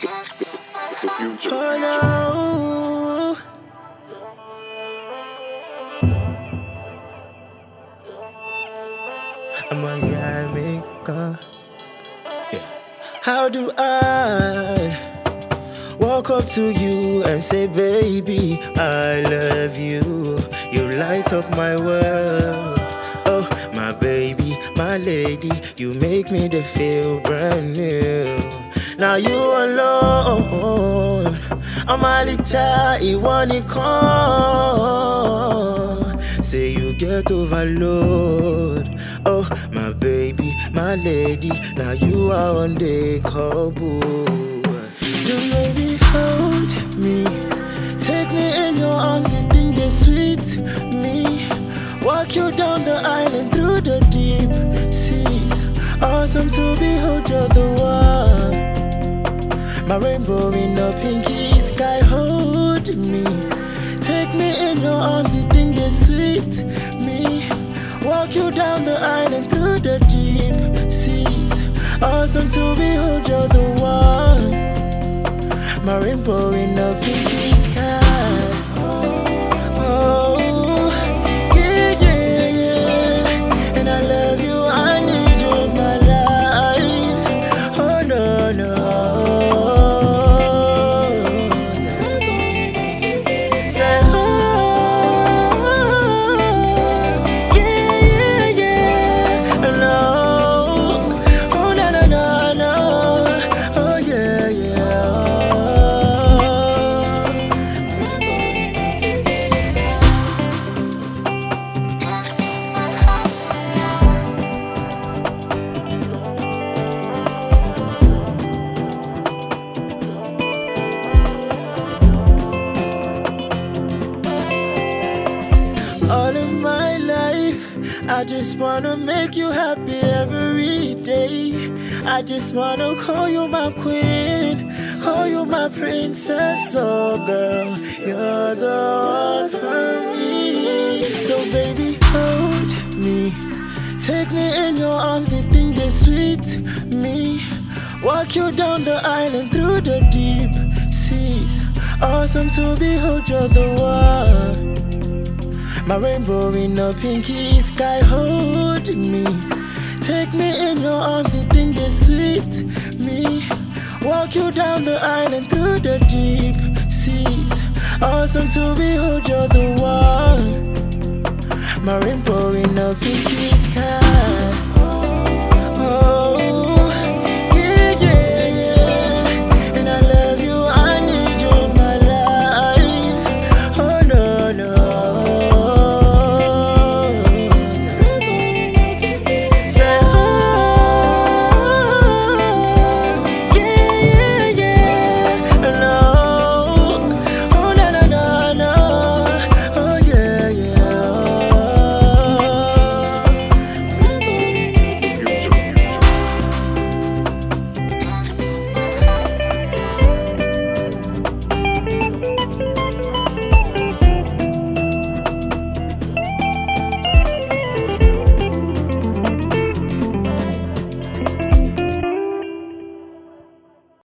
The future. Oh no. I'm a. Yeah. How do I walk up to you and say, baby, I love you? You light up my world. Oh, my baby, my lady, you make me to feel brand new. Now you alone. I'm a licha, ìwọ nìkan. Say you get overload. Oh, my baby, my lady, now you are on the couple. Do baby hold me, take me in your arms, the thing they sweet me. Walk you down the island through the deep seas. Awesome to behold, you're the. My rainbow in a pinky sky, hold me. Take me in your arms, the thing they sweet me. Walk you down the island through the deep seas. Awesome to behold, you're the one. My rainbow in a pinky all of my life. I just wanna make you happy every day. I just wanna call you my queen, call you my princess. Oh, girl, you're the one for me. So, baby, hold me. Take me in your arms, the thing they sweet me. Walk you down the island through the deep seas. Awesome to behold, you're the. My rainbow in a pinky sky, hold me. Take me in your arms, the thing they sweet me. Walk you down the island through the deep seas. Awesome to behold, you're the one. My rainbow in a pinky sky.